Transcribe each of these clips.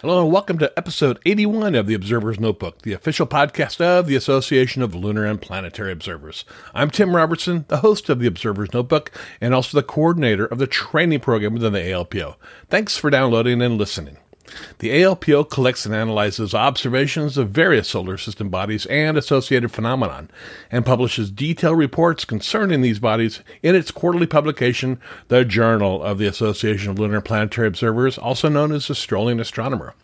Hello and welcome to episode 81 of the Observer's Notebook, the official podcast of the Association of Lunar and Planetary Observers. I'm Tim Robertson, the host of the Observer's Notebook and also the coordinator of the training program within the ALPO. Thanks for downloading and listening. The ALPO collects and analyzes observations of various solar system bodies and associated phenomenon, and publishes detailed reports concerning these bodies in its quarterly publication, the Journal of the Association of Lunar Planetary Observers, also known as the Strolling Astronomer.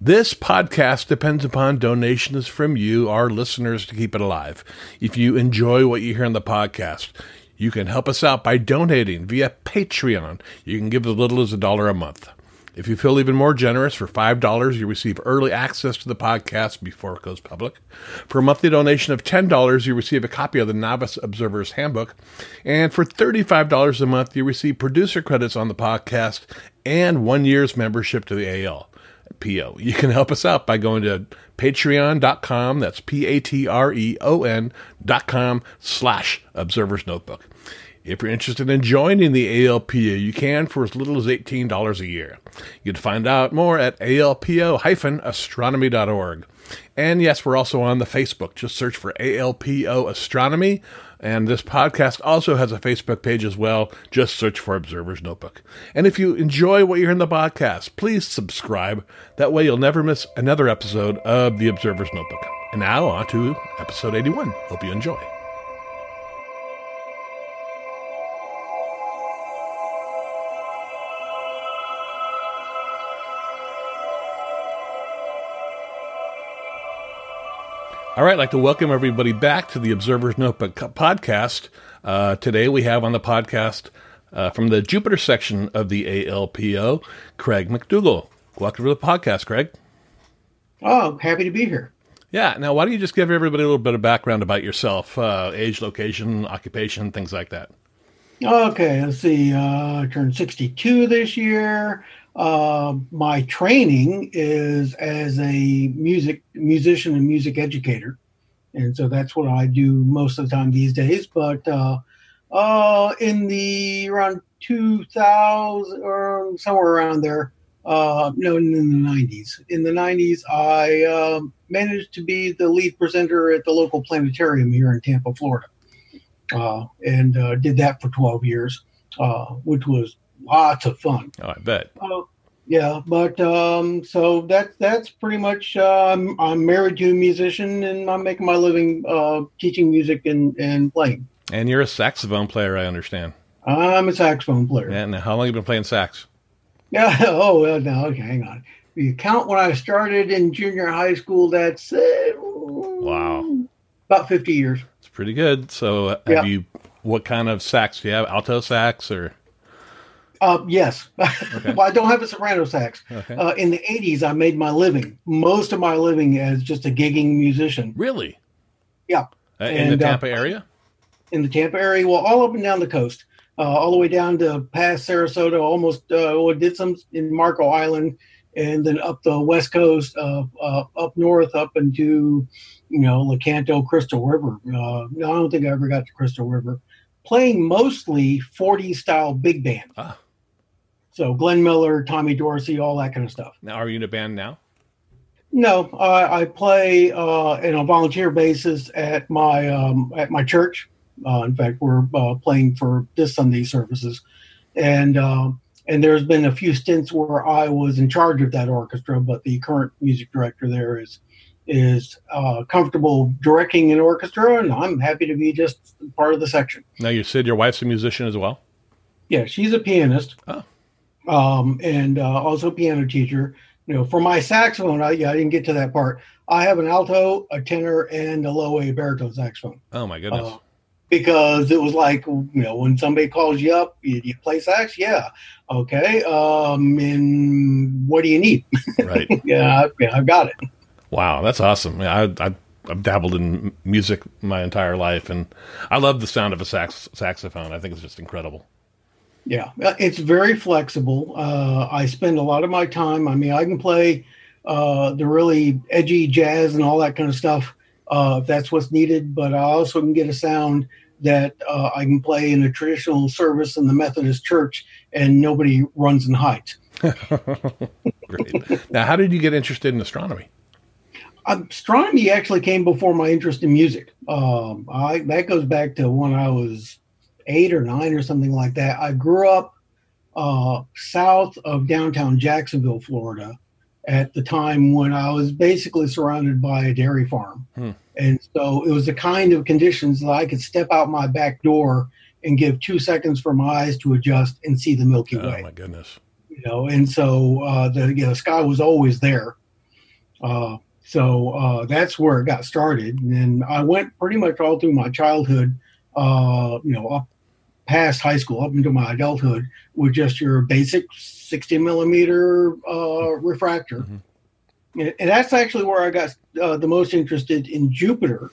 This podcast depends upon donations from you, our listeners, to keep it alive. If you enjoy what you hear on the podcast, you can help us out by donating via Patreon. You can give as little as a dollar a month. If you feel even more generous, for $5, you receive early access to the podcast before it goes public. For a monthly donation of $10, you receive a copy of the Novice Observer's Handbook. And for $35 a month, you receive producer credits on the podcast and one year's membership to the AL. PO. You can help us out by going to patreon.com. That's P A T R E O N dot com slash observer's notebook. If you're interested in joining the ALPO, you can for as little as $18 a year. You can find out more at alpo-astronomy.org. And yes, we're also on the Facebook. Just search for ALPO Astronomy. And this podcast also has a Facebook page as well. Just search for Observer's Notebook. And if you enjoy what you hear in the podcast, please subscribe. That way you'll never miss another episode of the Observer's Notebook. And now on to episode 81. Hope you enjoy. All right, I'd like to welcome everybody back to the Observer's Notebook podcast. Uh, today we have on the podcast uh, from the Jupiter section of the ALPO, Craig McDougall. Welcome to the podcast, Craig. Oh, happy to be here. Yeah. Now, why don't you just give everybody a little bit of background about yourself, uh, age, location, occupation, things like that? Okay, let's see. Uh, I turned 62 this year. Uh, my training is as a music musician and music educator, and so that's what I do most of the time these days. But uh, uh, in the around 2000 or somewhere around there, uh, no, in the 90s. In the 90s, I uh, managed to be the lead presenter at the local planetarium here in Tampa, Florida, uh, and uh, did that for 12 years, uh, which was lots of fun. Oh, I bet. Uh, yeah, but um, so that that's pretty much. Uh, I'm, I'm married to a musician, and I'm making my living uh, teaching music and and playing. And you're a saxophone player, I understand. I'm a saxophone player. Yeah. And how long have you been playing sax? Yeah. Oh well, no. Okay, hang on. If you count when I started in junior high school, that's uh, Wow. about 50 years. It's pretty good. So, have Yeah. you? What kind of sax do you have? Alto sax or? Uh, yes. well, I don't have a soprano sax. Okay. Uh, in the 80s, I made my living, most of my living as just a gigging musician Really? Yeah. Uh, in the And, uh, Tampa area? in the Tampa area, well, all up and down the coast, uh, all the way down to past Sarasota, almost, uh, well, did some in Marco Island, and then up the west coast, uh, uh, up north, up into, you know, Lecanto, Crystal River. Uh, no, I don't think I ever got to Crystal River. Playing mostly 40 style big band. Ah. So Glenn Miller, Tommy Dorsey, all that kind of stuff. Now, are you in a band now? No, I, I play uh, on a volunteer basis at my um, at my church. Uh, in fact, we're uh, playing for this Sunday services, and uh, and there's been a few stints where I was in charge of that orchestra, but the current music director there is is uh, comfortable directing an orchestra, and I'm happy to be just part of the section. Now, you said your wife's a musician as well. Yeah, she's a pianist, Oh. Um, and uh, also piano teacher. You know, for my saxophone, I, yeah, I didn't get to that part. I have an alto, a tenor, and a low A baritone saxophone. Oh my goodness. Uh, because it was like you know when somebody calls you up, you, you play sax, yeah, okay, um, and what do you need? Right. yeah, I, yeah, I've got it. Wow, that's awesome. I, I I've dabbled in music my entire life, and I love the sound of a sax saxophone. I think it's just incredible. Yeah, uh, it's very flexible. Uh, I spend a lot of my time. I mean, I can play uh, the really edgy jazz and all that kind of stuff uh, if that's what's needed, but I also can get a sound that uh, I can play in a traditional service in the Methodist Church, and nobody runs and hides. Great. Now, how did you get interested in astronomy? astronomy actually came before my interest in music. Um, I that goes back to when I was eight or nine or something like that. I grew up uh, south of downtown Jacksonville, Florida, at the time when I was basically surrounded by a dairy farm, hmm. and so it was the kind of conditions that I could step out my back door and give two seconds for my eyes to adjust and see the Milky Way. Oh my goodness! You know, and so uh, the you know, the sky was always there. Uh, so uh, that's where it got started. And I went pretty much all through my childhood, uh, you know, up past high school, up into my adulthood, with just your basic 60 millimeter uh, refractor. Mm-hmm. And that's actually where I got uh, the most interested in Jupiter.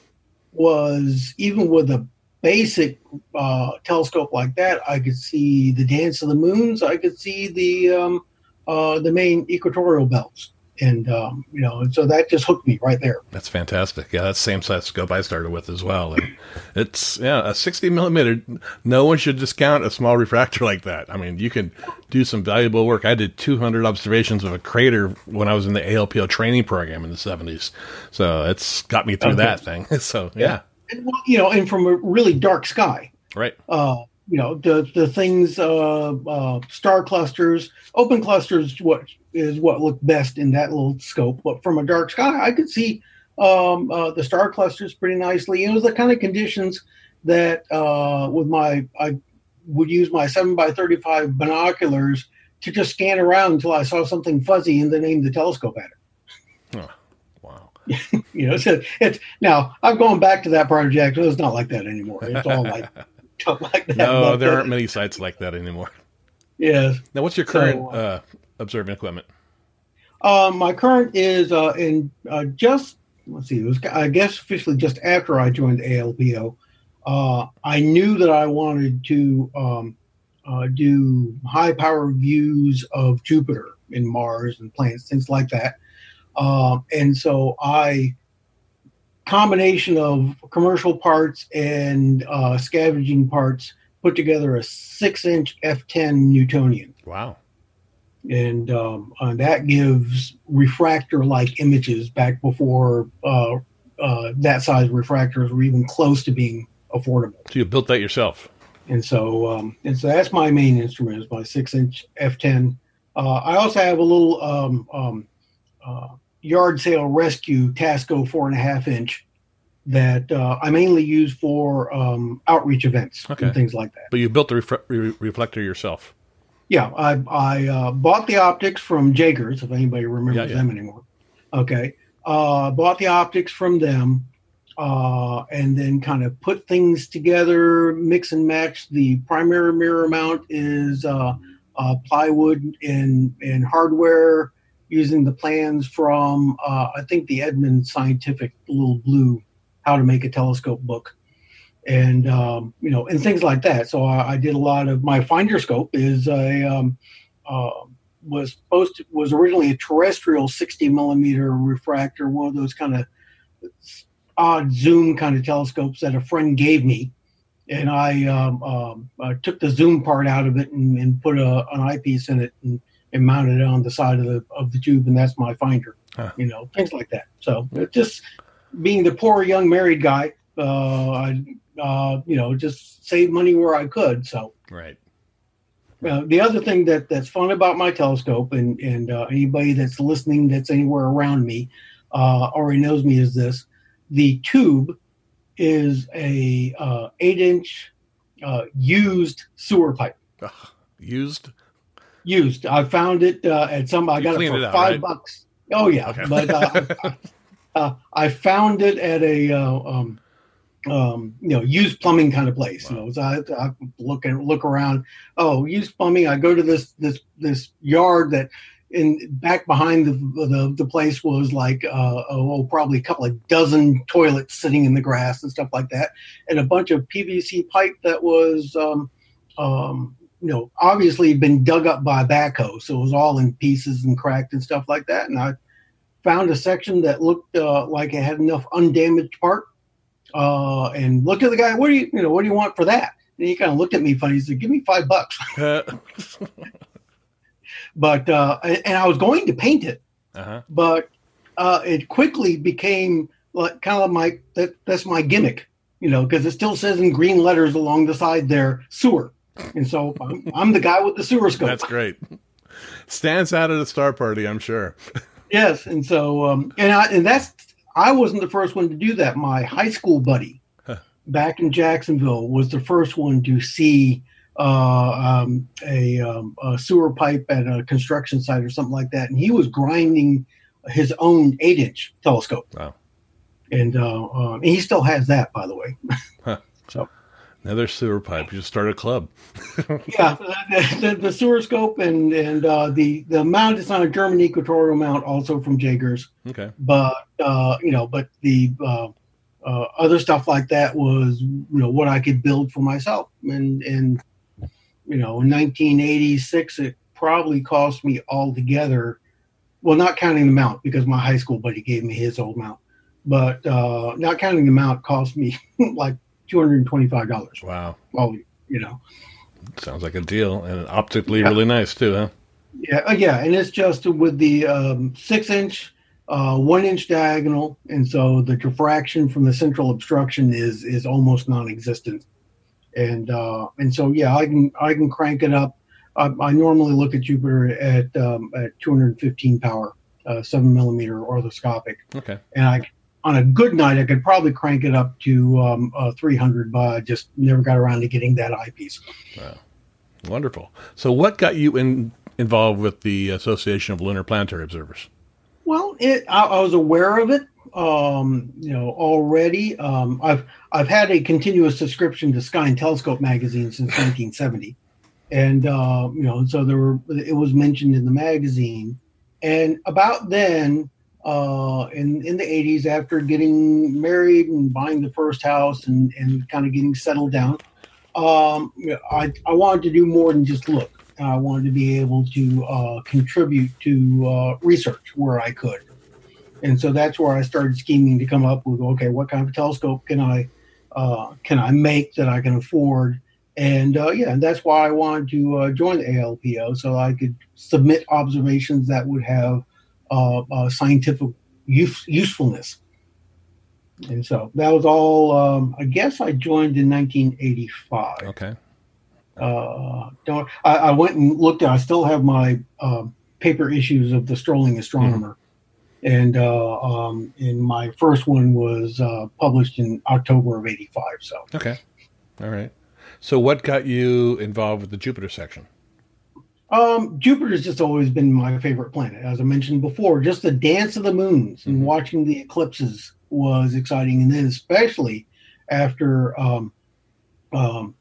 Was even with a basic uh, telescope like that, I could see the dance of the moons. I could see the um, uh, the main equatorial belts and um, you know, and so that just hooked me right there. That's fantastic. Yeah, that's the same size scope I started with as well. And it's yeah, a sixty millimeter. No one should discount a small refractor like that. I mean, you can do some valuable work. I did two hundred observations of a crater when I was in the ALPO training program in the seventies. So it's got me through okay. that thing. So yeah. yeah. And, you know, and from a really dark sky. Right. Uh, you know the the things uh, uh, star clusters open clusters what is what looked best in that little scope. But from a dark sky i could see um, uh, the star clusters pretty nicely. It was the kind of conditions that uh, with my i would use my 7 by 35 binoculars to just scan around until i saw something fuzzy and then aim the telescope at it. Oh, wow. You know so it's now i'm going back to that project it's not like that anymore. It's all like like that. No, there aren't many sites like that anymore. Yes. Now, what's your current so, uh, observing equipment? Uh, my current is uh, in uh, just let's see, it was I guess officially just after I joined ALPO. Uh, I knew that I wanted to um, uh, do high power views of Jupiter and Mars and planets, things like that. Um and so I combination of commercial parts and uh, scavenging parts put together a six inch F10 Newtonian. Wow. And um, uh, that gives refractor like images back before uh, uh, that size refractors were even close to being affordable. So you built that yourself? And so, um, and so that's my main instrument is my six inch F10. Uh, I also have a little um, um uh, yard sale rescue Tasco four and a half inch that uh, I mainly use for um, outreach events okay. and things like that. But you built the ref- re- reflector yourself. Yeah, I, I uh, bought the optics from Jaegers, if anybody remembers yeah, yeah. them anymore. Okay, uh, bought the optics from them, uh, and then kind of put things together, mix and match. The primary mirror mount is uh, uh, plywood and and hardware using the plans from uh, I think the Edmund Scientific Little Blue How to Make a Telescope book, and um, you know, and things like that. So I, I, did a lot of my finder scope is a um, uh, was supposed to, was originally a terrestrial 60 millimeter refractor, one of those kind of odd zoom kind of telescopes that a friend gave me. And I, um, um, I took the zoom part out of it and, and put a, an eyepiece in it and and mounted it on the side of the of the tube, and that's my finder. Huh. You know, things like that. So just being the poor young married guy, uh, I uh, you know just save money where I could. So right. Uh, the other thing that that's fun about my telescope, and and uh, anybody that's listening that's anywhere around me uh, already knows me is this: the tube is a uh, eight inch uh, used sewer pipe. used used. I found it uh, at some. I got it for it out, five right? bucks. Oh yeah, okay. but uh, uh, I found it at a uh, um, um, you know, used plumbing kind of place. Wow. You know, so I, I look and look around. Oh, used plumbing. I go to this this this yard that in back behind the the, the place was like uh, oh probably a couple of dozen toilets sitting in the grass and stuff like that, and a bunch of PVC pipe that was um, um, you know obviously been dug up by a backhoe, so it was all in pieces and cracked and stuff like that. And I found a section that looked uh, like it had enough undamaged part, uh, and looked at the guy. What do you you know what do you want for that? And he kind of looked at me funny. He said, "Give me five bucks." But uh, and I was going to paint it, uh-huh. but uh, it quickly became like kind of my that that's my gimmick, you know, because it still says in green letters along the side there sewer, and so I'm, I'm the guy with the sewer scope. That's great. Stands out at a star party, I'm sure. yes, and so um, and I, and that's I wasn't the first one to do that. My high school buddy back in Jacksonville was the first one to see uh, um, a, um, a, sewer pipe at a construction site or something like that, and he was grinding his own eight-inch telescope. Wow! And, uh, uh, and he still has that, by the way. Huh. so another sewer pipe. You just start a club. yeah, the, the, sewer scope and and uh, the the mount is on a German equatorial mount, also from Jaegers. Okay. But uh, you know, but the uh, uh, other stuff like that was you know what I could build for myself, and and you know, in 1986, it probably cost me altogether, well, not counting the mount because my high school buddy gave me his old mount, but uh, not counting the mount cost me like $225. Wow. Well, you know. Sounds like a deal and optically yeah. really nice too, huh? Yeah, uh, yeah, and it's just with the um, six inch, uh, one inch diagonal, and so the diffraction from the central obstruction is is almost non-existent and uh, and so yeah, I can I can crank it up. I, I normally look at Jupiter at um, at 215 power, uh, seven millimeter orthoscopic. Okay. And I on a good night I could probably crank it up to um, uh, 300, but I just never got around to getting that eyepiece. Wow, wonderful. So what got you in involved with the Association of Lunar Planetary Observers? Well, it, I, I was aware of it um, you know, already. Um, I've I've had a continuous subscription to Sky and Telescope magazine since 1970, and uh, you know, so there were it was mentioned in the magazine, and about then, uh, in in the 80s, after getting married and buying the first house and and kind of getting settled down, um, I I wanted to do more than just look. I wanted to be able to uh, contribute to uh, research where I could and so that's where I started scheming to come up with okay, what kind of telescope can I uh, can I make that I can afford? And uh, yeah, and that's why I wanted to uh, join the ALPO so I could submit observations that would have scientific use, usefulness. And so that was all. Um, I guess I joined in 1985. Okay. Uh, don't I, I, went and looked. At, I still have my paper issues of the Strolling Astronomer. Mm and uh, um, and my first one was uh, published in October of '85. So okay, all right. So what got you involved with the Jupiter section? Um, Jupiter's just always been my favorite planet, as I mentioned before. Just the dance of the moons and mm-hmm. watching the eclipses was exciting, and then especially after um, um,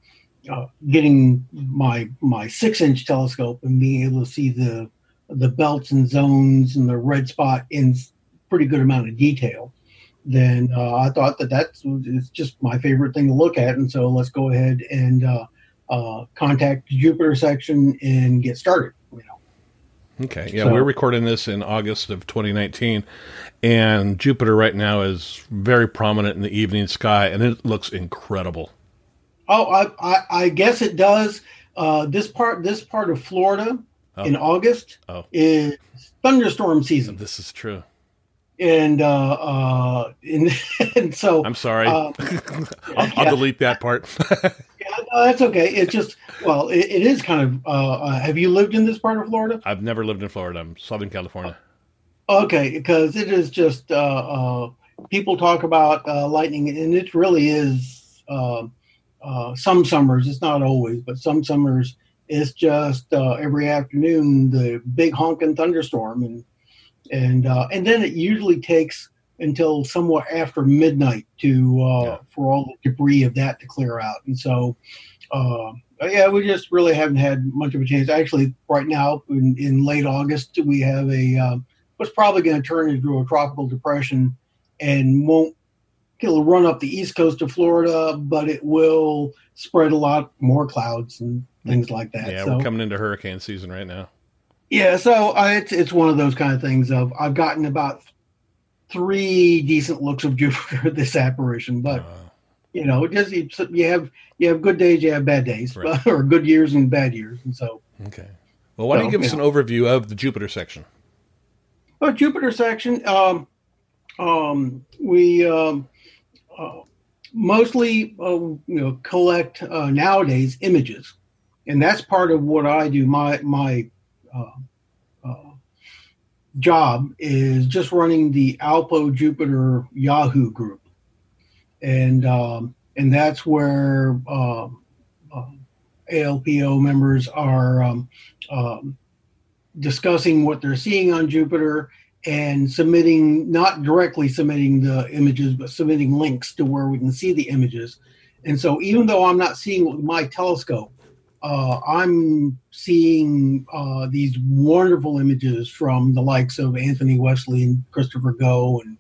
uh, getting my my six inch telescope and being able to see the the belts and zones and the red spot in pretty good amount of detail, then uh, I thought that that's it's just my favorite thing to look at. And so let's go ahead and uh, uh, contact Jupiter section and get started. You know. Okay. Yeah, so, we're recording this in August of 2019, and Jupiter right now is very prominent in the evening sky, and it looks incredible. Oh, I I, I guess it does. Uh, this part this part of Florida oh. in August oh. is thunderstorm season. This is true. And uh, uh, and, and so I'm sorry. Uh, I'll, I'll delete that part. yeah, no, that's okay. It's just well, it, it is kind of. Uh, uh, have you lived in this part of Florida? I've never lived in Florida. I'm Southern California. Okay, because it is just uh, uh, people talk about uh, lightning, and it really is. Some summers, it's not always, but some summers it's just uh, every afternoon the big honking thunderstorm, and and uh, and then it usually takes until somewhat after midnight to uh, yeah. for all the debris of that to clear out. And so, uh, yeah, we just really haven't had much of a chance. Actually, right now in, in late August, we have a um, what's probably going to turn into a tropical depression and won't it'll run up the east coast of Florida, but it will spread a lot more clouds and things like that. Yeah, so, we're coming into hurricane season right now. Yeah, so uh, it's it's one of those kind of things. Of I've gotten about three decent looks of Jupiter this apparition, but uh, you know, just you have you have good days, you have bad days, right. or good years and bad years, and so. Okay. Well, why so, don't you give us an overview of the Jupiter section? Well, Jupiter section, um, um, we um, uh, mostly uh, you know collect uh, nowadays images, and that's part of what I do. My my job is just running the Alpo Jupiter Yahoo group, and um, and that's where um, um, ALPO members are um, um, discussing what they're seeing on Jupiter and submitting not directly submitting the images but submitting links to where we can see the images. And so even though i'm not seeing with my telescope uh, I'm seeing uh, these wonderful images from the likes of Anthony Wesley and Christopher Go and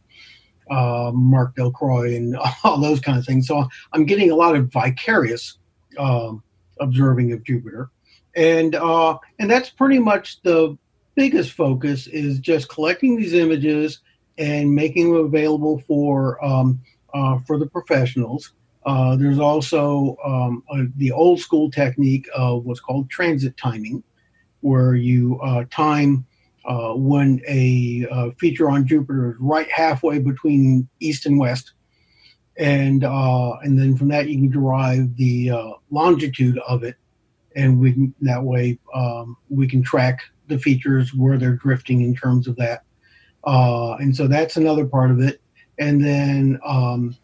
uh, Marc Delcroix and all those kind of things. So I'm getting a lot of vicarious um, observing of Jupiter, and uh, and that's pretty much the biggest focus is just collecting these images and making them available for um, uh, for the professionals. Uh, there's also um, a, the old school technique of what's called transit timing, where you uh, time uh, when a uh, feature on Jupiter is right halfway between east and west, and uh, and then from that you can derive the longitude of it, and we that way um, we can track the features where they're drifting in terms of that, and so that's another part of it, and then. Um,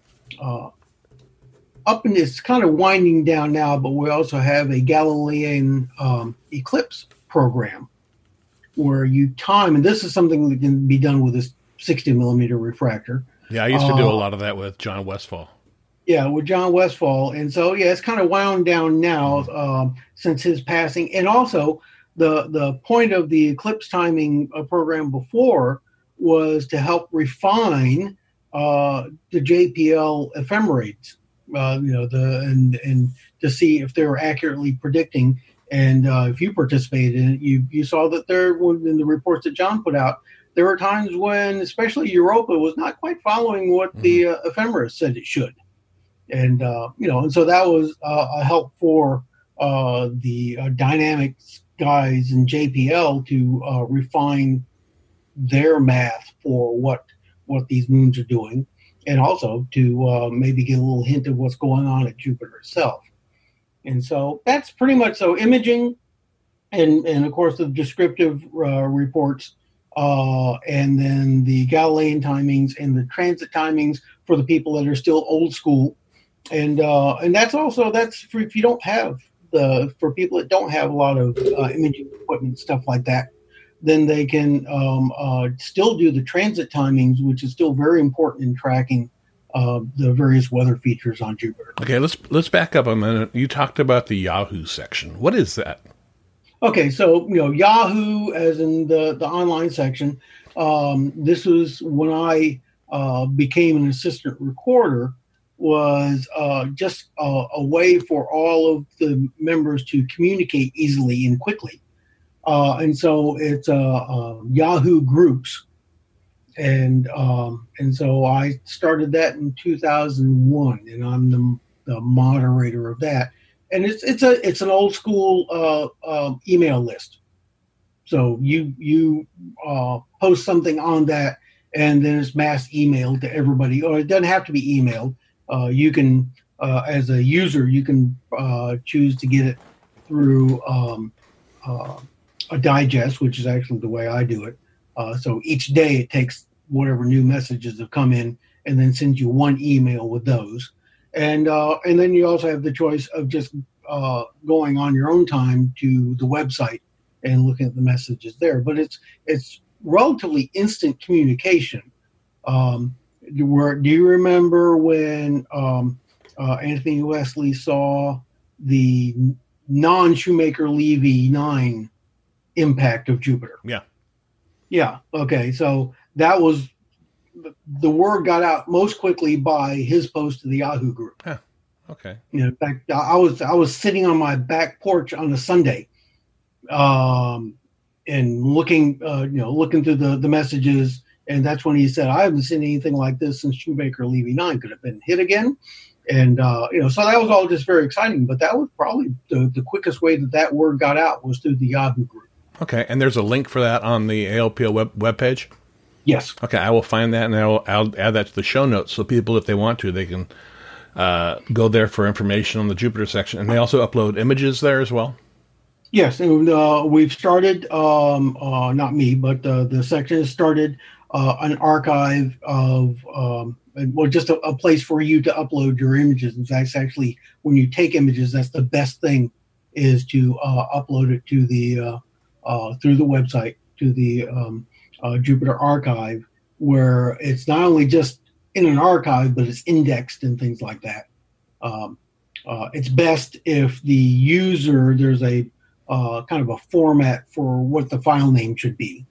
up and it's kind of winding down now, but we also have a Galilean um, eclipse program where you time, and this is something that can be done with this 60 millimeter refractor. Yeah, I used to uh, do a uh, lot of that with John Westfall. Yeah, with John Westfall, and so yeah, it's kind of wound down now um, since his passing, and also the the point of the eclipse timing uh, program before was to help refine uh, the JPL ephemerides uh, you know the and and to see if they were accurately predicting. And uh, if you participated in it, you you saw that there in the reports that John put out, there were times when, especially Europa, was not quite following what mm-hmm. the uh, ephemeris said it should. And uh, you know, and so that was uh, a help for uh, the uh, dynamics guys in JPL to uh, refine their math for what what these moons are doing and also to uh, maybe get a little hint of what's going on at Jupiter itself. And so that's pretty much so imaging, and and of course the descriptive uh, reports, uh, and then the Galilean timings and the transit timings for the people that are still old school, and uh, and that's also that's for if you don't have the for people that don't have a lot of uh, imaging equipment stuff like that then they can um, uh, still do the transit timings, which is still very important in tracking uh, the various weather features on Jupiter. Okay, let's let's back up a minute. You talked about the Yahoo section. What is that? Okay, so you know Yahoo, as in the the online section. Um, this was when I uh, became an assistant recorder. Was uh, just a, a way for all of the members to communicate easily and quickly. Uh, and so it's uh, uh, Yahoo Groups, and um, and so I started that in 2001, and I'm the, the, moderator of that. And it's it's a it's an old school uh, um, email list. So you you uh, post something on that, and then it's mass emailed to everybody, or it doesn't have to be emailed. Uh, you can, as a user, you can choose to get it through. Um, a digest, which is actually the way I do it. Uh, so each day it takes whatever new messages have come in and then sends you one email with those. And uh, and then you also have the choice of just uh, going on your own time to the website and looking at the messages there. But it's it's relatively instant communication. Um, were, do you remember when um, uh, Anthony Wesley saw the non Shoemaker Levy 9 impact of Jupiter? Yeah. Yeah. Okay. So that was the word got out most quickly by his post to the Yahoo group. Okay. You know, in fact, I was I was sitting on my back porch on a Sunday, um, and looking, uh, you know, looking through the the messages, and that's when he said, "I haven't seen anything like this since Shoemaker Levy Nine. Could have been hit again." And uh, you know, so that was all just very exciting. But that was probably the, the quickest way that that word got out was through the Yahoo group. Okay. And there's a link for that on the ALPO web webpage. Yes. Okay, I will find that and I'll, I'll add that to the show notes so people, if they want to, they can uh, go there for information on the Jupiter section. And they also upload images there as well. Yes, and uh, we've started. Um, uh, not me, but uh, the section has started uh, an archive of um, well, just a, a place for you to upload your images. And that's actually when you take images, that's the best thing is to uh, upload it to the uh, through the website to the um, uh, Jupiter archive, where it's not only just in an archive, but it's indexed and things like that. Um, uh, it's best if the user there's a uh, kind of a format for what the file name should be,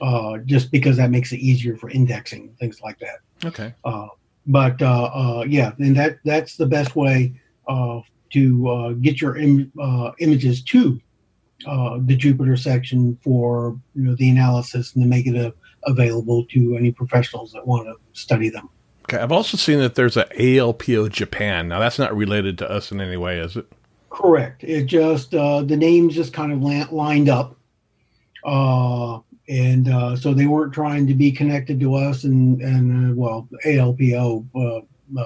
uh, just because that makes it easier for indexing things like that. Okay. Uh, but uh, uh, yeah, and that that's the best way uh, to uh, get your Im- uh, images to uh, the Jupiter section for you know the analysis and to make it uh, available to any professionals that want to study them. Okay. I've also seen that there's a ALPO Japan. Now, that's not related to us in any way, is it? Correct. It just uh, the names just kind of la- lined up, uh, and uh, so they weren't trying to be connected to us. And and uh, well, ALPO uh, uh,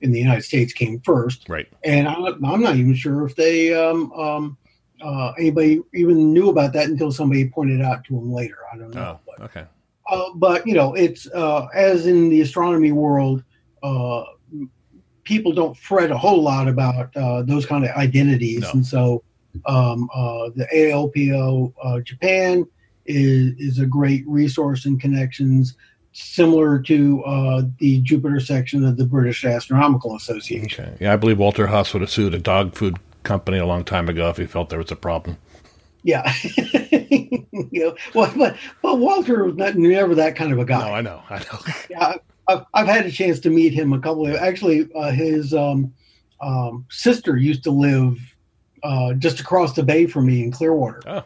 in the United States came first, Right. and I'm, I'm not even sure if they um, um, uh, anybody even knew about that until somebody pointed out to him later. I don't know. Oh, But, okay. uh, but you know, it's uh, as in the astronomy world, uh, people don't fret a whole lot about uh, those kind of identities, No. and so um, uh, the ALPO uh, Japan is is a great resource and connections, similar to uh, the Jupiter section of the British Astronomical Association. Okay. Yeah, I believe Walter Haas would have sued a dog food company a long time ago if he felt there was a problem. Yeah, you know, well, but but Walter was not, never that kind of a guy. No, I know. I know. yeah, I've, I've had a chance to meet him a couple of actually uh, his um, um, sister used to live uh, just across the bay from me in Clearwater. Oh.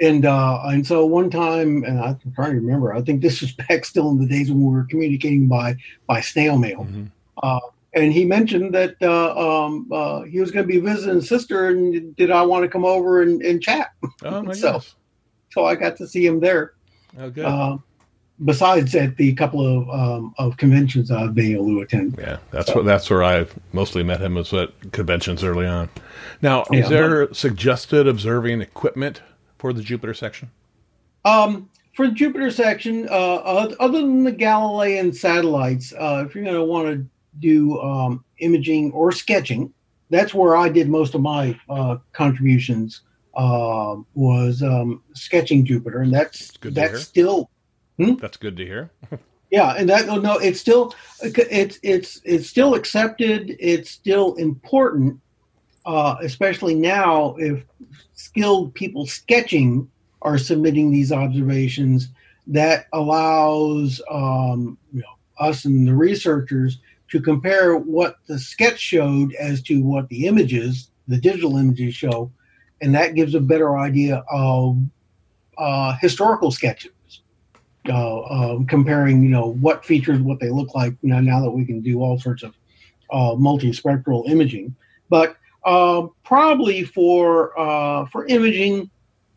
And uh, and so one time, and I'm trying to remember. I think this was back still in the days when we were communicating by by snail mail. Mhm. Uh, and he mentioned that uh, um, uh, he was going to be visiting his sister, and did I want to come over and, and chat? Oh, my So- goodness. So I got to see him there. Oh, good. Uh, besides at the couple of um, of conventions I've been able to attend. Yeah, that's what that's where I've mostly met him was at conventions early on. Now, Yeah, is there suggested observing equipment for the Jupiter section? Um, for the Jupiter section, uh, other than the Galilean satellites, uh, if you're going to want to do um, imaging or sketching, that's where I did most of my uh, contributions. Uh, was um, sketching Jupiter, and that's good that's hear. still That's good to hear. yeah, and that no, no, it's still it's it's it's still accepted. It's still important, uh, especially now if skilled people sketching are submitting these observations. That allows um, you know us and the researchers to compare what the sketch showed as to what the images, the digital images show, and that gives a better idea of uh, historical sketches uh, um, comparing, you know, what features, what they look like. You know, now that we can do all sorts of uh, multispectral imaging, but uh, probably for uh, for imaging,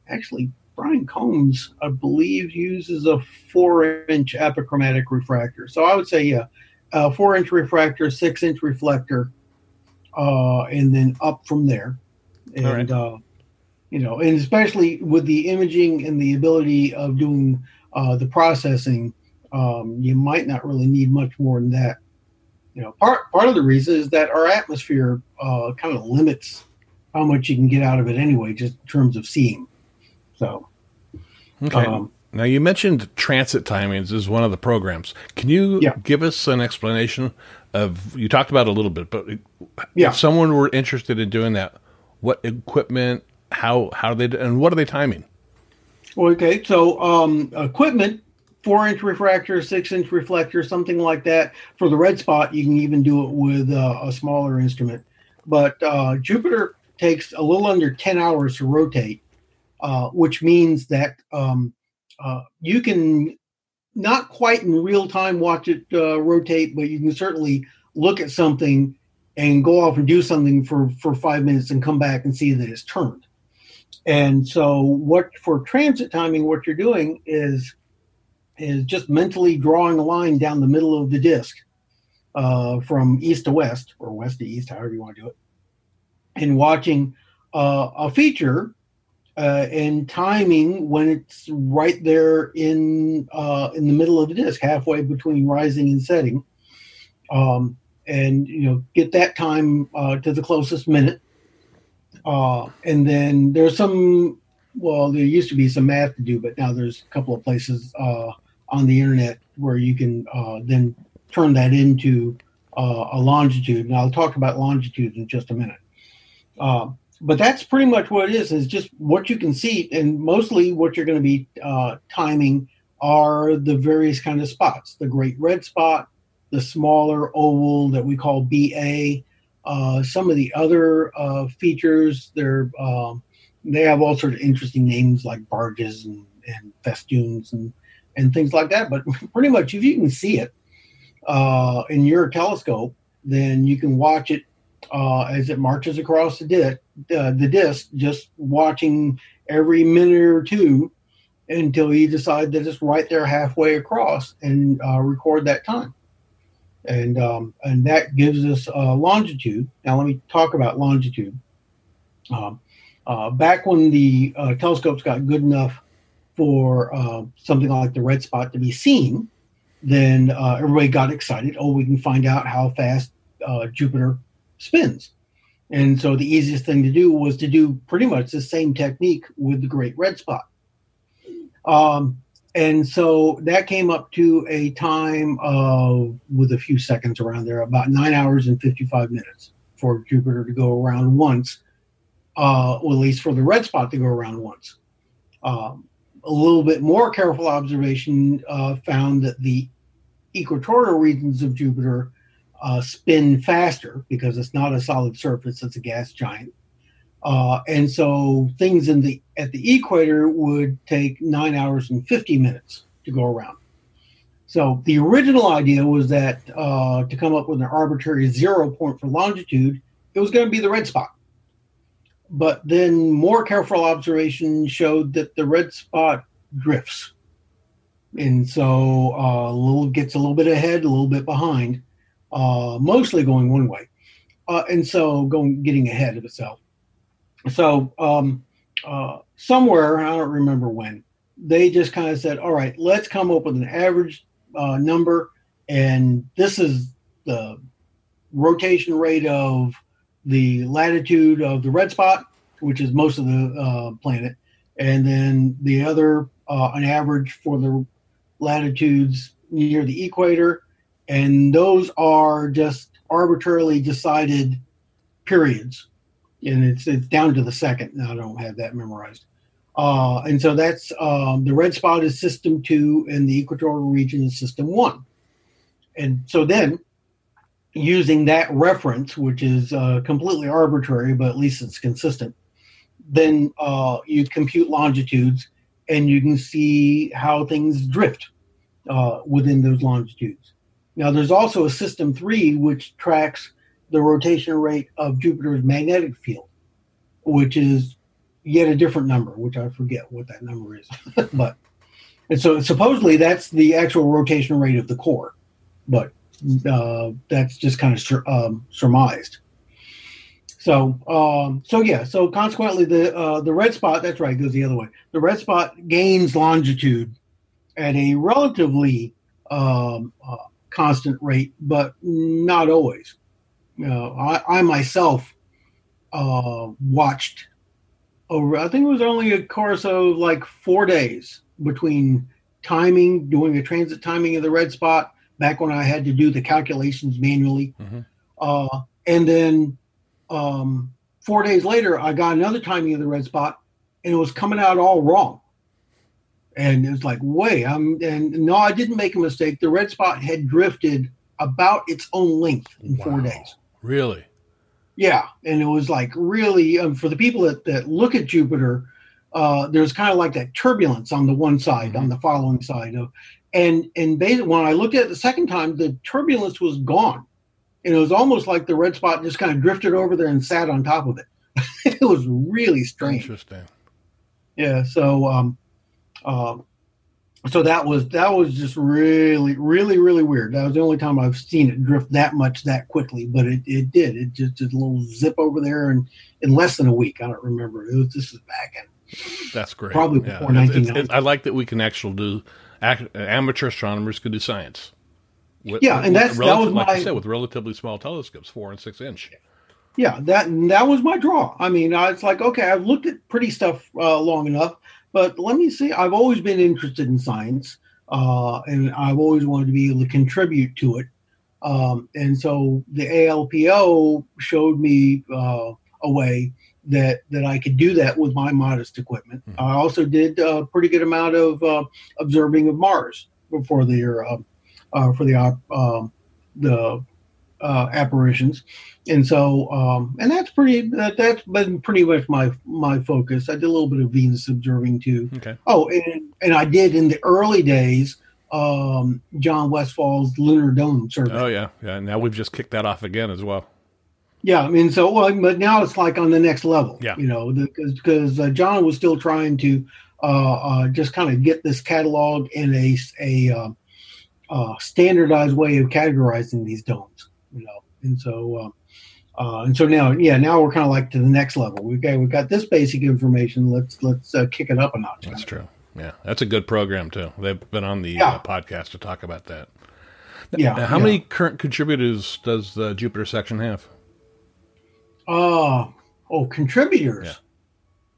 actually, Brian Combs, I believe, uses a four-inch apochromatic refractor. So I would say, yeah, a four-inch refractor, six-inch reflector, uh, and then up from there. And right. uh, you know, and especially with the imaging and the ability of doing uh, the processing, um, you might not really need much more than that. You know, part part of the reason is that our atmosphere uh, kind of limits how much you can get out of it anyway, just in terms of seeing. So, Okay. um, Now you mentioned transit timings is one of the programs. Can you Yeah. give us an explanation of? You talked about a little bit, but Yeah. if someone were interested in doing that, what equipment? How how do they and what are they timing? Okay, so um, equipment, four inch refractor, six inch reflector, something like that. For the red spot, you can even do it with uh, a smaller instrument. But uh, Jupiter takes a little under 10 hours to rotate, uh, which means that um, uh, you can not quite in real time watch it uh, rotate, but you can certainly look at something and go off and do something for, for five minutes and come back and see that it's turned. And so, what for transit timing, what you're doing is is just mentally drawing a line down the middle of the disk uh, from east to west or west to east, however you want to do it, and watching uh, a feature uh, and timing when it's right there in uh, in the middle of the disk, halfway between rising and setting, um, and you know get that time uh, to the closest minute uh, and then there's some, well, there used to be some math to do, but now there's a couple of places uh, on the internet where you can uh, then turn that into a longitude. And I'll talk about longitude in just a minute. But that's pretty much what it is, is just what you can see. And mostly what you're going to be uh, timing are the various kind of spots, the great red spot, the smaller oval that we call BA, uh, some of the other uh, features, they're um, they have all sorts of interesting names like barges and, and festoons and and things like that. But pretty much, if you can see it uh, in your telescope, then you can watch it uh, as it marches across the disc, the disc, just watching every minute or two until you decide that it's right there halfway across and uh, record that time and um, and that gives us uh, longitude. Now, let me talk about longitude. Um, uh, back when the uh, telescopes got good enough for uh, something like the red spot to be seen, then everybody got excited. Oh, we can find out how fast Jupiter spins. And so the easiest thing to do was to do pretty much the same technique with the great red spot. Um, and so that came up to a time of with a few seconds around there about nine hours and 55 minutes for jupiter to go around once uh, or at least for the red spot to go around once um, a little bit more careful observation uh, found that the equatorial regions of jupiter uh, spin faster because it's not a solid surface it's a gas giant uh, and so things in the at the equator would take nine hours and 50 minutes to go around. So the original idea was that uh, to come up with an arbitrary zero point for longitude, it was going to be the red spot. But then more careful observation showed that the red spot drifts, and so uh, a little gets a little bit ahead, a little bit behind, uh, mostly going one way, uh, and so going getting ahead of itself. So um, uh, somewhere I don't remember when they just kind of said, "All right, let's come up with an average uh, number, and this is the rotation rate of the latitude of the red spot, which is most of the uh, planet, and then the other uh, an average for the latitudes near the equator, and those are just arbitrarily decided periods." and it's it's down to the second. Now I don't have that memorized. Uh, and so that's um, the red spot is system two, and the equatorial region is system one. And so then, using that reference, which is uh, completely arbitrary, but at least it's consistent, then uh, you compute longitudes, and you can see how things drift uh, within those longitudes. Now, there's also a system three, which tracks the rotation rate of Jupiter's magnetic field, which is yet a different number, which I forget what that number is. but and so supposedly that's the actual rotation rate of the core, but uh, that's just kind of sur- um, surmised. So um, so yeah, so consequently the uh, the red spot that's right goes the other way. The red spot gains longitude at a relatively um, uh, constant rate, but not always. Uh, I, I, myself uh, watched oh, I think it was only a course of like four days between timing, doing a transit timing of the red spot back when I had to do the calculations manually, Mhm. uh, and then um, four days later, I got another timing of the red spot, and it was coming out all wrong. And it was like, wait, I'm and no, I didn't make a mistake. The red spot had drifted about its own length in four days. Really? Yeah, and it was like really um, for the people that, that look at Jupiter, uh, there's kind of like that turbulence on the one side, on the following side of, and and basically when I looked at it the second time, the turbulence was gone, and it was almost like the red spot just kind of drifted over there and sat on top of it. it was really strange. Interesting. Yeah, so um, um, so that was that was just really, really, really weird. That was the only time I've seen it drift that much that quickly, but it, it did. It just did a little zip over there, and in less than a week, I don't remember. It was this is back in That's great. Probably Yeah. before It's- it's- 1990. it's- I like that we can actually do ac- amateur astronomers can do science. With, Yeah, and that's- that was like my- you said with relatively small telescopes, four and six inch. yeah that that was my draw. I mean, I, it's like okay, I've looked at pretty stuff uh, long enough, but let me see. I've always been interested in science, uh, and I've always wanted to be able to contribute to it. Um, and so the ALPO showed me uh, a way that that I could do that with my modest equipment. Mhm. I also did a pretty good amount of uh, observing of Mars before the uh, uh, for the um the uh, apparitions, and so um, and that's pretty that, that's been pretty much my my focus. I did a little bit of Venus observing too. Okay. Oh, and and I did in the early days um, John Westfall's lunar dome survey. Oh yeah, yeah. Now we've just kicked that off again as well. Yeah, I mean, so well, but now it's like on the next level. Yeah. you know, because because uh, John was still trying to uh, uh, just kind of get this catalog in a a uh, uh, standardized way of categorizing these domes. You know, and so. Uh, uh, and so now, yeah, now we're kind of like to the next level. We've got we've got this basic information. Let's let's uh, kick it up a notch. That's true. Yeah, that's a good program too. They've been on the Yeah. uh, podcast to talk about that. Yeah. Now, how yeah. many current contributors does the Jupiter section have? Uh oh, contributors.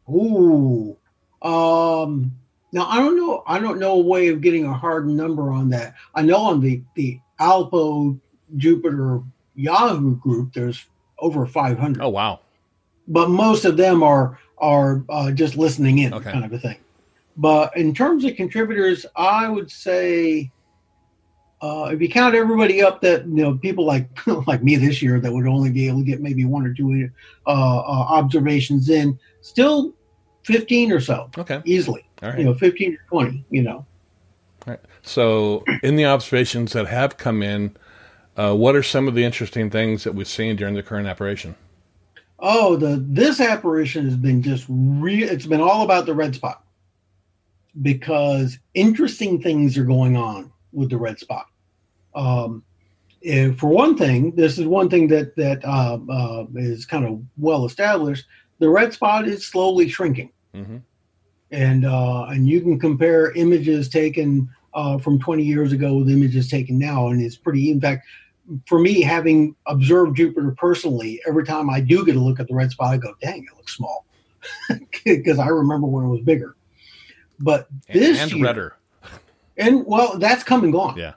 Ooh. Um now I don't know I don't know a way of getting a hard number on that. I know on the the Alpo Jupiter Yahoo group there's over 500. Oh wow, But most of them are are uh, just listening in Okay. kind of a thing. But in terms of contributors, I would say uh, if you count everybody up that you know people like like me this year that would only be able to get maybe one or two uh, uh, observations in, still fifteen or so okay, easily. all right. You know, fifteen or twenty. You know, All right. So, in the observations that have come in, uh, what are some of the interesting things that we've seen during the current operation? oh the this apparition has been just real. It's been all about the red spot because interesting things are going on with the red spot. Um, for one thing, this is one thing that that uh, uh, is kind of well established. The red spot is slowly shrinking. hmm and uh, and you can compare images taken uh, from 20 years ago with images taken now, and it's pretty. In fact, for me, having observed Jupiter personally, every time I do get a look at the red spot, I go, "Dang, it looks small," because I remember when it was bigger. But And, this and year, redder. and well, that's come and gone. Yeah.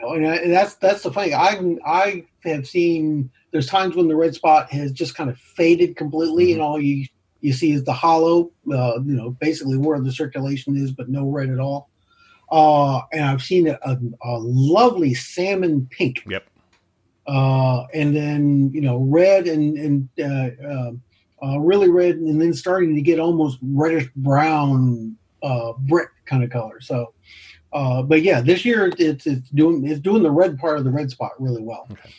You know, and, I, and that's that's the thing. I I have seen there's times when the red spot has just kind of faded completely, Mhm. and all you you see is the hollow, uh, you know, basically where the circulation is, but no red at all. Uh, and I've seen a, a, a lovely salmon pink. Yep. Uh, and then you know red and and uh, uh, uh, really red, and then starting to get almost reddish brown uh, brick kind of color. So, uh, but yeah, this year it's it's doing it's doing the red part of the red spot really well. Okay.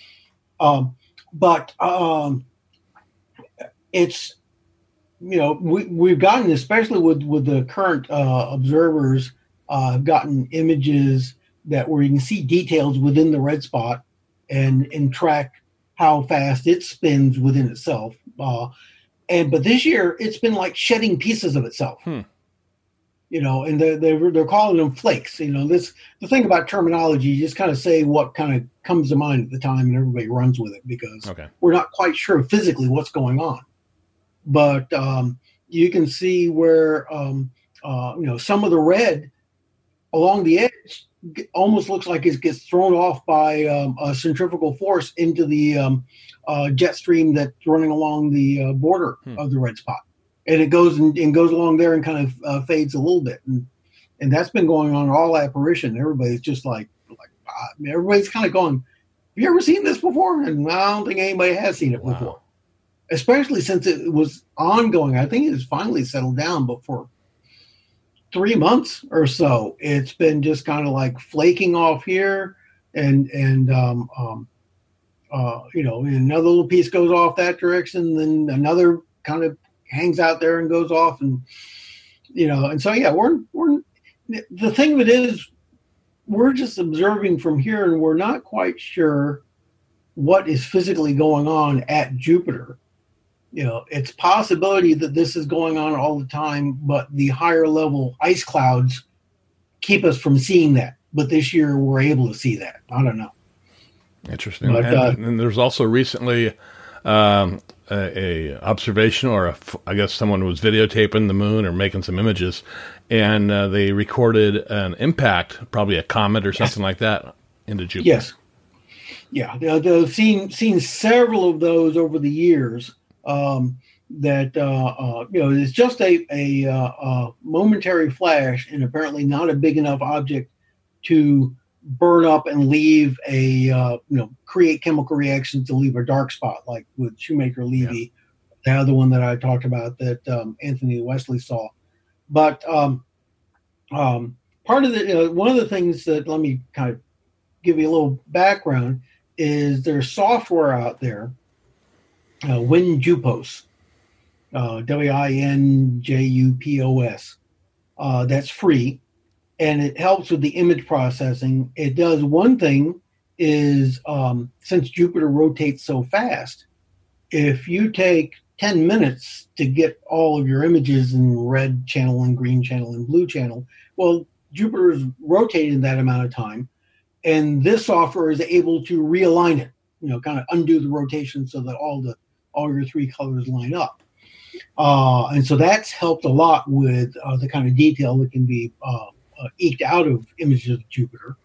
Um, but um, it's you know we we've gotten especially with with the current uh, observers uh, gotten images that where you can see details within the red spot and and track how fast it spins within itself. Uh, and but this year it's been like shedding pieces of itself. Hmm. You know, and they're, they're they're calling them flakes. You know, this the thing about terminology. You just kind of say what kind of comes to mind at the time, and everybody runs with it because Okay. we're not quite sure physically what's going on. But um, you can see where um, uh, you know some of the red along the edge almost looks like it gets thrown off by um, a centrifugal force into the um, uh, jet stream that's running along the uh, border hmm. of the red spot, and it goes and, and goes along there and kind of uh, fades a little bit, and and that's been going on all apparition. Everybody's just like like everybody's kind of going, "Have you ever seen this before?" And I don't think anybody has seen it wow. before, especially since it was ongoing. I think it's finally settled down, but for three months or so, it's been just kind of like flaking off here, and and um, um, uh, you know, another little piece goes off that direction, then another kind of hangs out there and goes off, and you know, and so yeah, we're we're the thing of it is, we're just observing from here, and we're not quite sure what is physically going on at Jupiter you know, it's possibility that this is going on all the time, but the higher level ice clouds keep us from seeing that. But this year we're able to see that. I don't know. Interesting. But, and, uh, and, there's also recently um, a, a, observation, or a, I guess someone was videotaping the moon or making some images, and uh, they recorded an impact, probably a comet or something yes. like that, into Jupiter. Yes. Yeah, they've seen seen several of those over the years um, that uh, uh, you know it's just a, a, uh, a, momentary flash and apparently not a big enough object to burn up and leave a uh, you know create chemical reactions to leave a dark spot like with Shoemaker Levy, yeah. the other one that I talked about that um, Anthony Wesley saw. But um, um, part of the uh, one of the things that let me kind of give you a little background is there's software out there uh, WinJupos, uh, W I N J U P O S. Uh, that's free, and it helps with the image processing. It does one thing is um, since Jupiter rotates so fast, if you take 10 minutes to get all of your images in red channel and green channel and blue channel, well, Jupiter is rotating that amount of time, and this software is able to realign it, you know, kind of undo the rotation so that all the all your three colors line up. Uh, and so that's helped a lot with uh, the kind of detail that can be uh, uh eked out of images of Jupiter.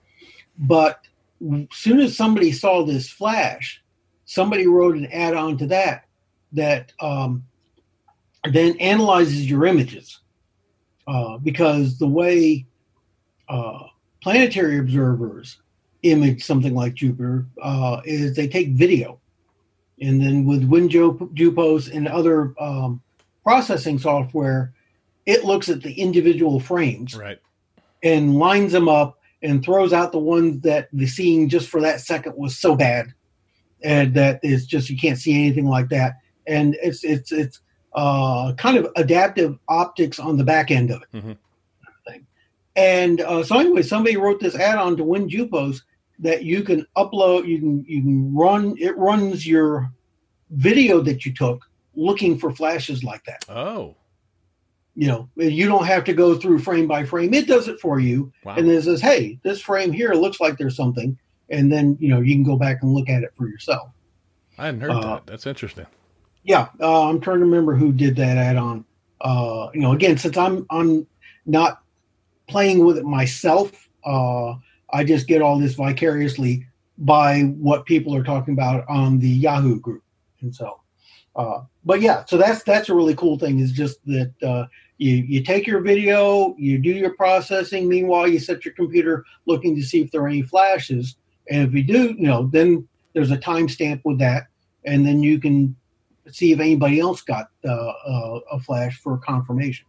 But as soon as somebody saw this flash, somebody wrote an add-on to that that um, then analyzes your images uh, because the way uh, planetary observers image something like Jupiter is they take video and then with WinJupos and other um, processing software, it looks at the individual frames right. and lines them up and throws out the ones that the scene just for that second was so bad and that is just you can't see anything like that. And it's it's it's uh, kind of adaptive optics on the back end of it. Mm-hmm. And uh, so anyway, somebody wrote this add-on to WinJupos that you can upload you can you can run it runs your video that you took looking for flashes like that. Oh. You know you don't have to go through frame by frame. It does it for you. Wow. and then it says hey this frame here looks like there's something. And then you know you can go back and look at it for yourself. I hadn't heard uh, that. That's interesting. yeah uh, i'm trying to remember who did that add-on uh, you know again since i'm i'm not playing with it myself uh, I just get all this vicariously by what people are talking about on the Yahoo group, and so. Uh, but yeah, so that's that's a really cool thing. Is just that uh, you you take your video, you do your processing. Meanwhile, you set your computer looking to see if there are any flashes, and if you do, you know, then there's a timestamp with that, and then you can see if anybody else got uh, uh a flash for confirmation.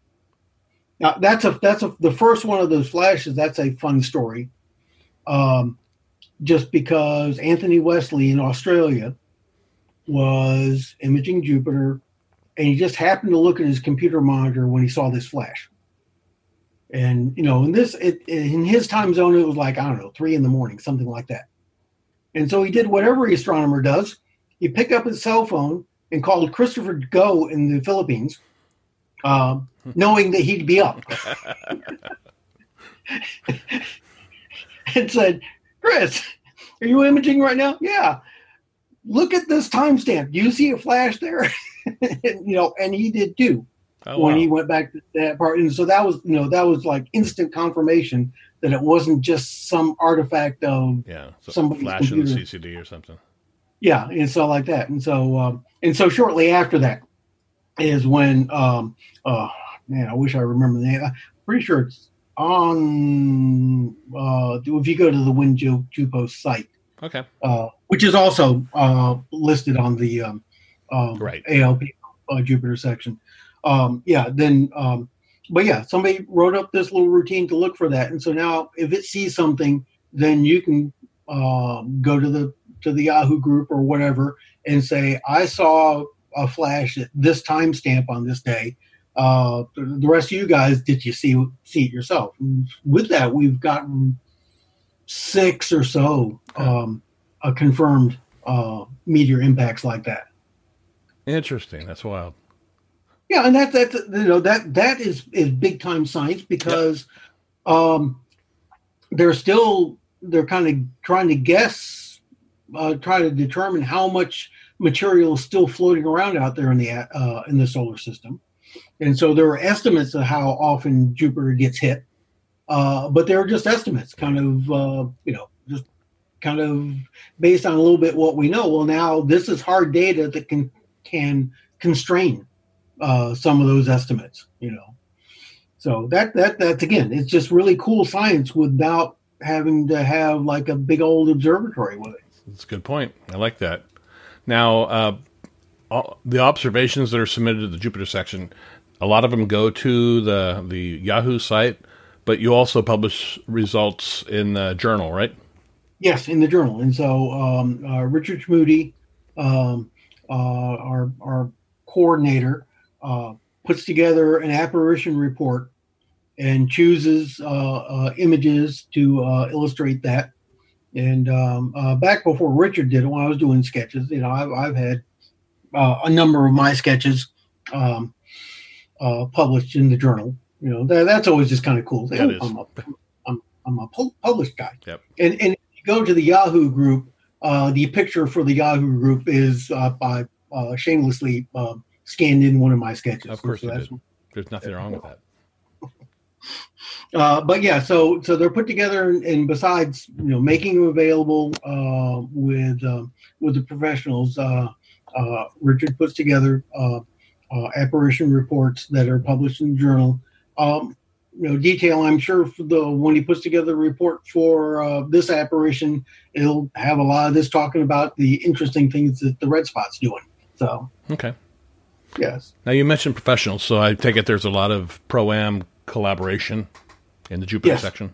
Now that's a that's a the first one of those flashes. That's a fun story um, just because Anthony Wesley in Australia was imaging Jupiter, and he just happened to look at his computer monitor when he saw this flash. And you know, in this, it, in his time zone, it was like I don't know, three in the morning, something like that. And so he did what every astronomer does. He picked up his cell phone and called Christopher Go in the Philippines, uh, knowing that he'd be up. and said, Chris, are you imaging right now? Yeah. Look at this timestamp. Do you see a flash there? you know, and he did too. Oh, when wow. he went back to that part. And so that was, you know, that was like instant confirmation that it wasn't just some artifact of, Yeah. So somebody's flash in the. CCD or something. yeah, and so like that. And so, um, and so shortly after that is when, um, uh, man, I wish I remember the name. I'm pretty sure it's on, uh, if you go to the Winju Jupo site, Okay. uh, which is also uh, listed on the um, um, Right. ALP uh, Jupiter section. Um, yeah, then, um, but yeah, somebody wrote up this little routine to look for that, and so now if it sees something, then you can um, go to the to the Yahoo group or whatever and say, I saw a flash at this timestamp on this day. Uh, the the rest of you guys, did you see see it yourself? With that, we've gotten six or so um, uh, confirmed uh, meteor impacts like that. Interesting. That's wild. Yeah, and that that you know that that is is big time science because um, they're still they're kind of trying to guess, uh, try to determine how much material is still floating around out there in the uh, in the solar system, and so there are estimates of how often Jupiter gets hit, uh, but they're just estimates, kind of uh, you know just kind of based on a little bit what we know. Well, now this is hard data that can can constrain uh, some of those estimates, you know. So that that that's again, it's just really cool science without having to have like a big old observatory with it. That's a good point. I like that. Now, uh, all, the observations that are submitted to the Jupiter section, a lot of them go to the the Yahoo site, but you also publish results in the journal, right? Yes, in the journal. And so um, uh, Richard Schmude, um, uh, our our coordinator, uh, puts together an apparition report and chooses uh, uh, images to uh, illustrate that. And um, back before Richard did it, when I was doing sketches, you know, I've, I've had a number of my sketches um, uh, published in the journal. You know, that, that's always just kind of cool. Is. I'm a, I'm, I'm a pu- published guy. Yep. And and if you go to the Yahoo group, uh, the picture for the Yahoo group is uh, by uh, shamelessly uh, scanned in one of my sketches. Of course So that's- did. There's nothing wrong with that. uh, but yeah, so so they're put together, and, and besides, you know, making them available uh, with um with the professionals, uh, uh, Richard puts together uh, apparition reports that are published in the journal. Um, you know, detail. I'm sure for the when he puts together a report for uh, this apparition, it'll have a lot of this talking about the interesting things that the red spot's doing. So Okay. yes, Now you mentioned professionals, so I take it there's a lot of pro am collaboration in the Jupiter Yes. section.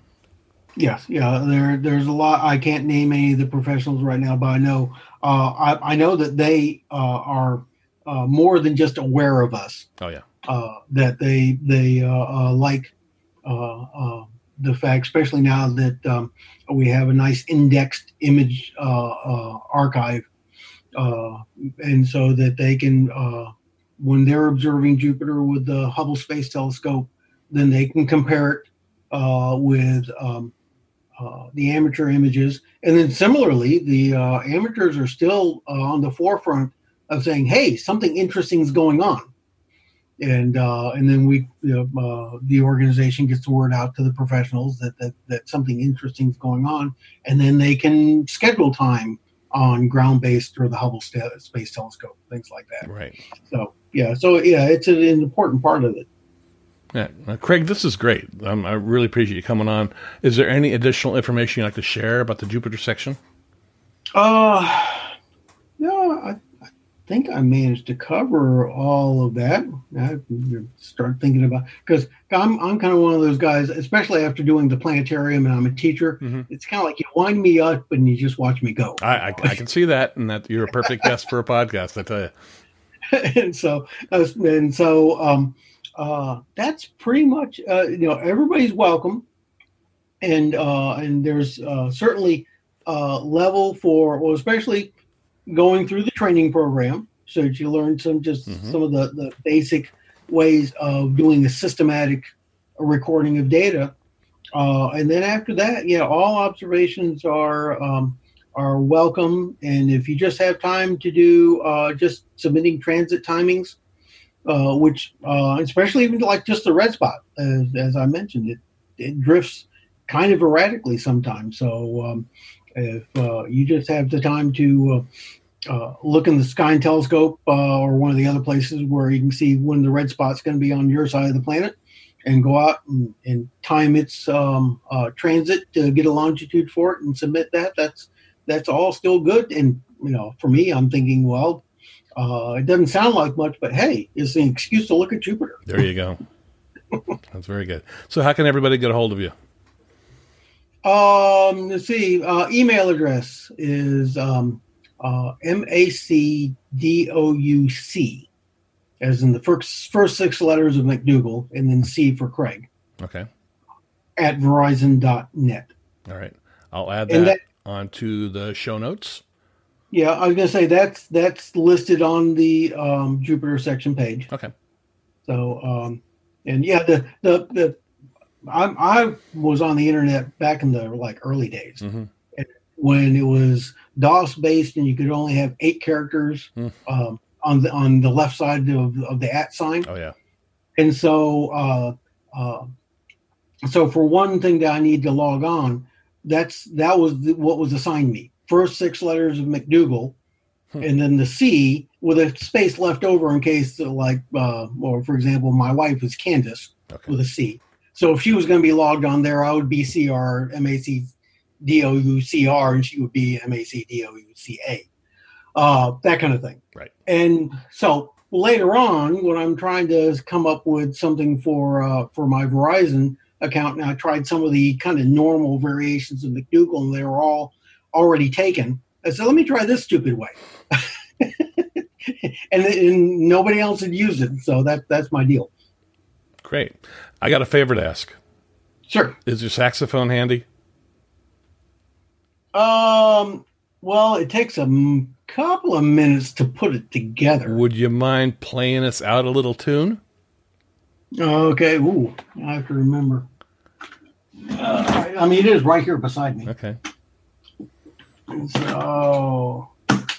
Yes, yeah. There, there's a lot. I can't name any of the professionals right now, but I know, uh, I, I know that they uh, are uh, more than just aware of us. Oh yeah. Uh, that they they uh, uh, like uh, uh, the fact, especially now that um, we have a nice indexed image uh, uh, archive, uh, and so that they can, uh, when they're observing Jupiter with the Hubble Space Telescope, then they can compare it uh, with um, uh, the amateur images. And then similarly, the uh, amateurs are still uh, on the forefront of saying, "Hey, something interesting is going on," and uh, and then we, you know, uh, the organization gets the word out to the professionals that that that something interesting is going on, and then they can schedule time on ground-based or the Hubble Space Telescope, things like that. Right. So yeah, so yeah, it's an important part of it. Yeah, uh, Craig, this is great. Um, I really appreciate you coming on. Is there any additional information you'd like to share about the Jupiter section? Uh, yeah, I think I managed to cover all of that. I start thinking about because I'm I'm kind of one of those guys, especially after doing the planetarium and I'm a teacher. Mhm. It's kind of like you wind me up and you just watch me go. I, I, I can see that, and that you're a perfect guest for a podcast. I tell you. and so and so um, uh, that's pretty much uh, you know everybody's welcome, and uh, and there's uh, certainly uh, level for well especially going through the training program so that you learn some just Mhm. some of the, the basic ways of doing a systematic recording of data. Uh, and then after that, yeah, all observations are um, are welcome. And if you just have time to do uh, just submitting transit timings, uh, which uh, especially even like just the red spot, as, as I mentioned, it it drifts kind of erratically sometimes. So um, if uh, you just have the time to uh, uh, look in the sky telescope uh, or one of the other places where you can see when the red spot's going to be on your side of the planet, and go out and, and time its um, uh, transit to get a longitude for it and submit that, that's that's all still good. And you know, for me, I'm thinking, well, uh, it doesn't sound like much, but hey, it's an excuse to look at Jupiter. There you go. That's very good. So, how can everybody get a hold of you? Um, let's see. Uh, email address is um, uh, M A C D O U C, as in the first first six letters of MacDougal, and then C for Craig Okay. at Verizon.net. All right. I'll add that, that- onto the show notes. Yeah, I was gonna say that's that's listed on the um, Jupiter section page. Okay. So, um, and yeah, the the the I, I was on the internet back in the like early days hmm when it was DOS based and you could only have eight characters Hmm. um, on the on the left side of, of the at sign, Oh, yeah. and so uh, uh, so for one thing that I need to log on, that's that was the, what was assigned me. First six letters of MacDougal, Hmm. and then the C with a space left over in case, like, uh, or for example, my wife is Candace Okay. with a C. So if she was going to be logged on there, I would be CR, MAC, DOUCR, and she would be MAC, DOUCA. Uh, that kind of thing. Right. And so later on, when I'm trying to come up with something for uh, for my Verizon account, and I tried some of the kind of normal variations of MacDougal, and they were all already taken. I said, let me try this stupid way. and, and nobody else had used it, so that that's my deal. Great. I got a favor to ask. Sure. Is your saxophone handy? Um. Well, it takes a m- couple of minutes to put it together. Would you mind playing us out a little tune? Okay. Ooh, I have to remember. Uh, I mean, it is right here beside me. Okay. So. I've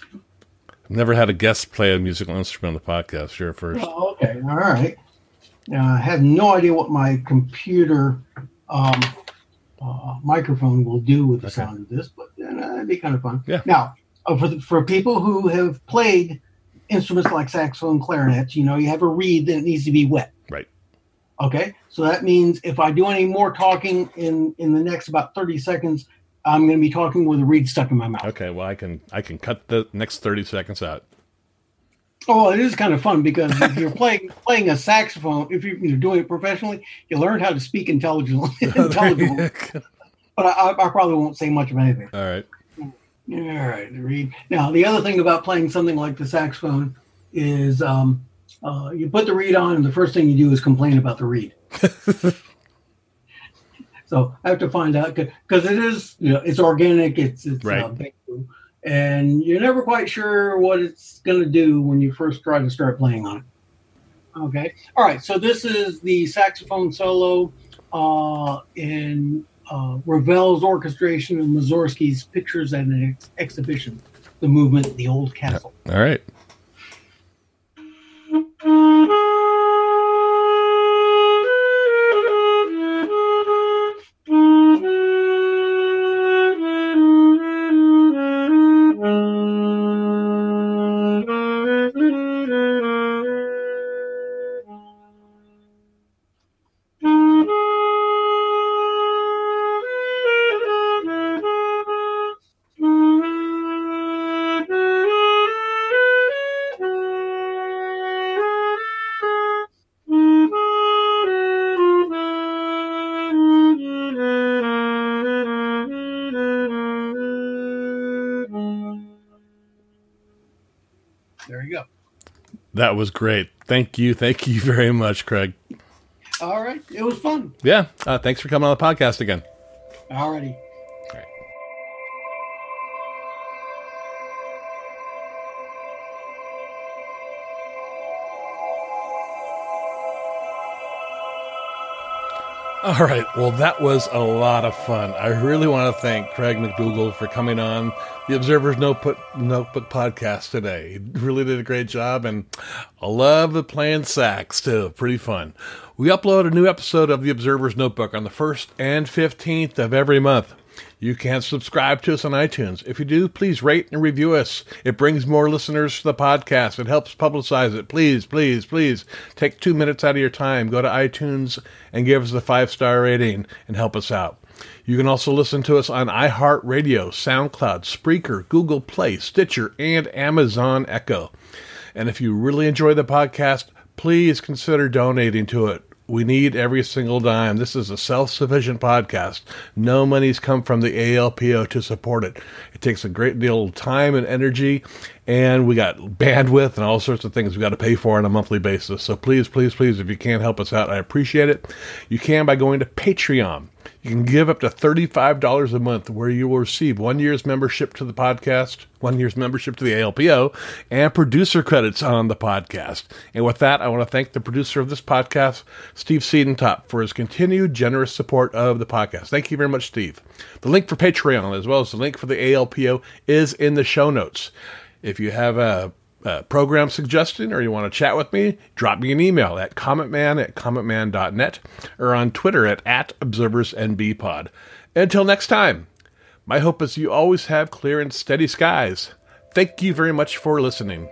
never had a guest play a musical instrument on the podcast. You're first. Oh, okay. All right. Now, I have no idea what my computer um, uh, microphone will do with the Okay. sound of this, but uh, that'd be kind of fun. Yeah. Now, uh, for the, for people who have played instruments like saxophone, clarinets, you know, you have a reed that needs to be wet. Right. Okay. So that means if I do any more talking in in the next about thirty seconds, I'm going to be talking with a reed stuck in my mouth. Okay. Well, I can I can cut the next thirty seconds out. Oh, it is kind of fun because if you're playing playing a saxophone, if you're, you're doing it professionally, you learn how to speak intelligently. intelligibly. but I, I probably won't say much of anything. All right. All right, read. Now, the other thing about playing something like the saxophone is um, uh, you put the reed on, and the first thing you do is complain about the reed. so I have to find out because it is, you know, it's organic, it's it's Right. uh, and you're never quite sure what it's going to do when you first try to start playing on it. Okay, all right. So this is the saxophone solo uh, in uh, Ravel's orchestration of Mussorgsky's Pictures at an ex- Exhibition, the movement, the old castle. All right. That was great. Thank you. Thank you very much, Craig. All right, it was fun. Yeah. Uh, thanks for coming on the podcast again. All right. All right. Well, that was a lot of fun. I really want to thank Craig MacDougal for coming on the Observer's Notebook, Notebook podcast today. He really did a great job, and I love the playing sax too. Pretty fun. We upload a new episode of the Observer's Notebook on the 1st and 15th of every month. You can subscribe to us on iTunes. If you do, please rate and review us. It brings more listeners to the podcast. It helps publicize it. Please, please, please take two minutes out of your time. Go to iTunes and give us a five star rating and help us out. You can also listen to us on iHeartRadio, SoundCloud, Spreaker, Google Play, Stitcher, and Amazon Echo. And if you really enjoy the podcast, please consider donating to it. We need every single dime. This is a self sufficient podcast. No money's come from the ALPO to support it. It takes a great deal of time and energy, and we got bandwidth and all sorts of things we got to pay for on a monthly basis. So please, please, please, if you can't help us out, I appreciate it. You can by going to Patreon. You can give up to $35 a month where you will receive one year's membership to the podcast, one year's membership to the ALPO, and producer credits on the podcast. And with that, I want to thank the producer of this podcast, Steve Siedentop, for his continued generous support of the podcast. Thank you very much, Steve. The link for Patreon, as well as the link for the ALPO, is in the show notes. If you have a uh, program suggestion or you want to chat with me, drop me an email at cometman at cometman.net or on Twitter at, at observersnbpod. Until next time, my hope is you always have clear and steady skies. Thank you very much for listening.